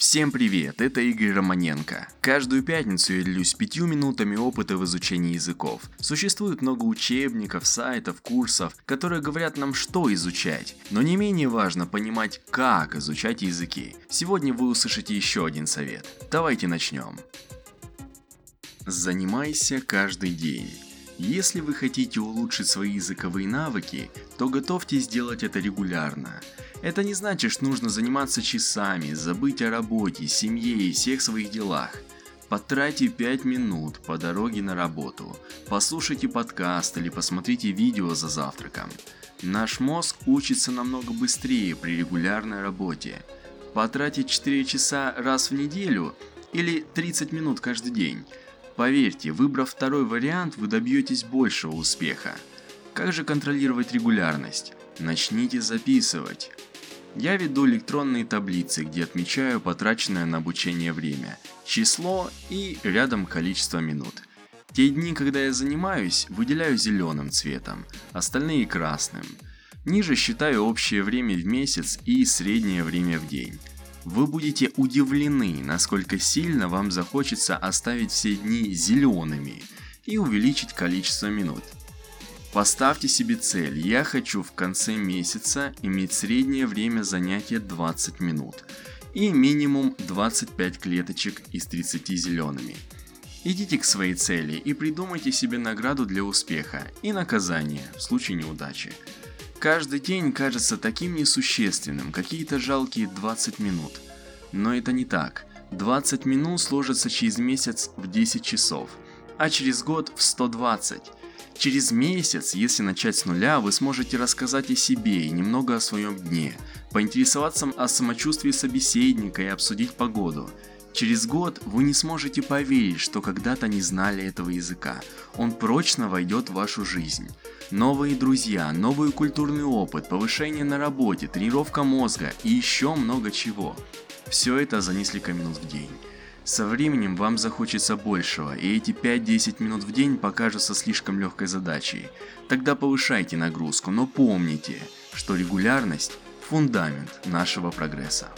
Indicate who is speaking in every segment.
Speaker 1: Всем привет, это Игорь Романенко. Каждую пятницу я делюсь пятью минутами опыта в изучении языков. Существует много учебников, сайтов, курсов, которые говорят нам, что изучать. Но не менее важно понимать, как изучать языки. Сегодня вы услышите еще один совет. Давайте начнем. Занимайся каждый день. Если вы хотите улучшить свои языковые навыки, то готовьте сделать это регулярно. Это не значит, что нужно заниматься часами, забыть о работе, семье и всех своих делах. Потратьте 5 минут по дороге на работу, послушайте подкаст или посмотрите видео за завтраком. Наш мозг учится намного быстрее при регулярной работе. Потратить 4 часа раз в неделю или 30 минут каждый день. Поверьте, выбрав второй вариант, вы добьетесь большего успеха. Как же контролировать регулярность? Начните записывать. Я веду электронные таблицы, где отмечаю потраченное на обучение время, число и рядом количество минут. Те дни, когда я занимаюсь, выделяю зеленым цветом, остальные красным. Ниже считаю общее время в месяц и среднее время в день. Вы будете удивлены, насколько сильно вам захочется оставить все дни зелеными и увеличить количество минут. Поставьте себе цель. Я хочу в конце месяца иметь среднее время занятия 20 минут и минимум 25 клеточек из 30 зелеными. Идите к своей цели и придумайте себе награду для успеха и наказание в случае неудачи. Каждый день кажется таким несущественным, какие-то жалкие 20 минут. Но это не так. 20 минут сложатся через месяц в 10 часов, а через год в 120. Через месяц, если начать с нуля, вы сможете рассказать о себе и немного о своем дне, поинтересоваться о самочувствии собеседника и обсудить погоду. Через год вы не сможете поверить, что когда-то не знали этого языка. Он прочно войдет в вашу жизнь. Новые друзья, новый культурный опыт, повышение на работе, тренировка мозга и еще много чего. Все это за несколько минут в день. Со временем вам захочется большего, и эти 5-10 минут в день покажутся слишком легкой задачей. Тогда повышайте нагрузку, но помните, что регулярность – фундамент нашего прогресса.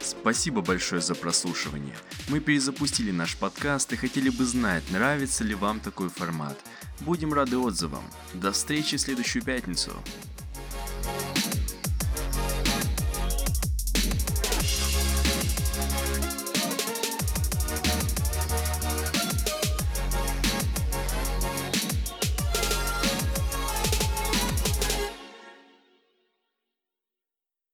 Speaker 1: Спасибо большое за прослушивание. Мы перезапустили наш подкаст и хотели бы знать, нравится ли вам такой формат. Будем рады отзывам. До встречи в следующую пятницу.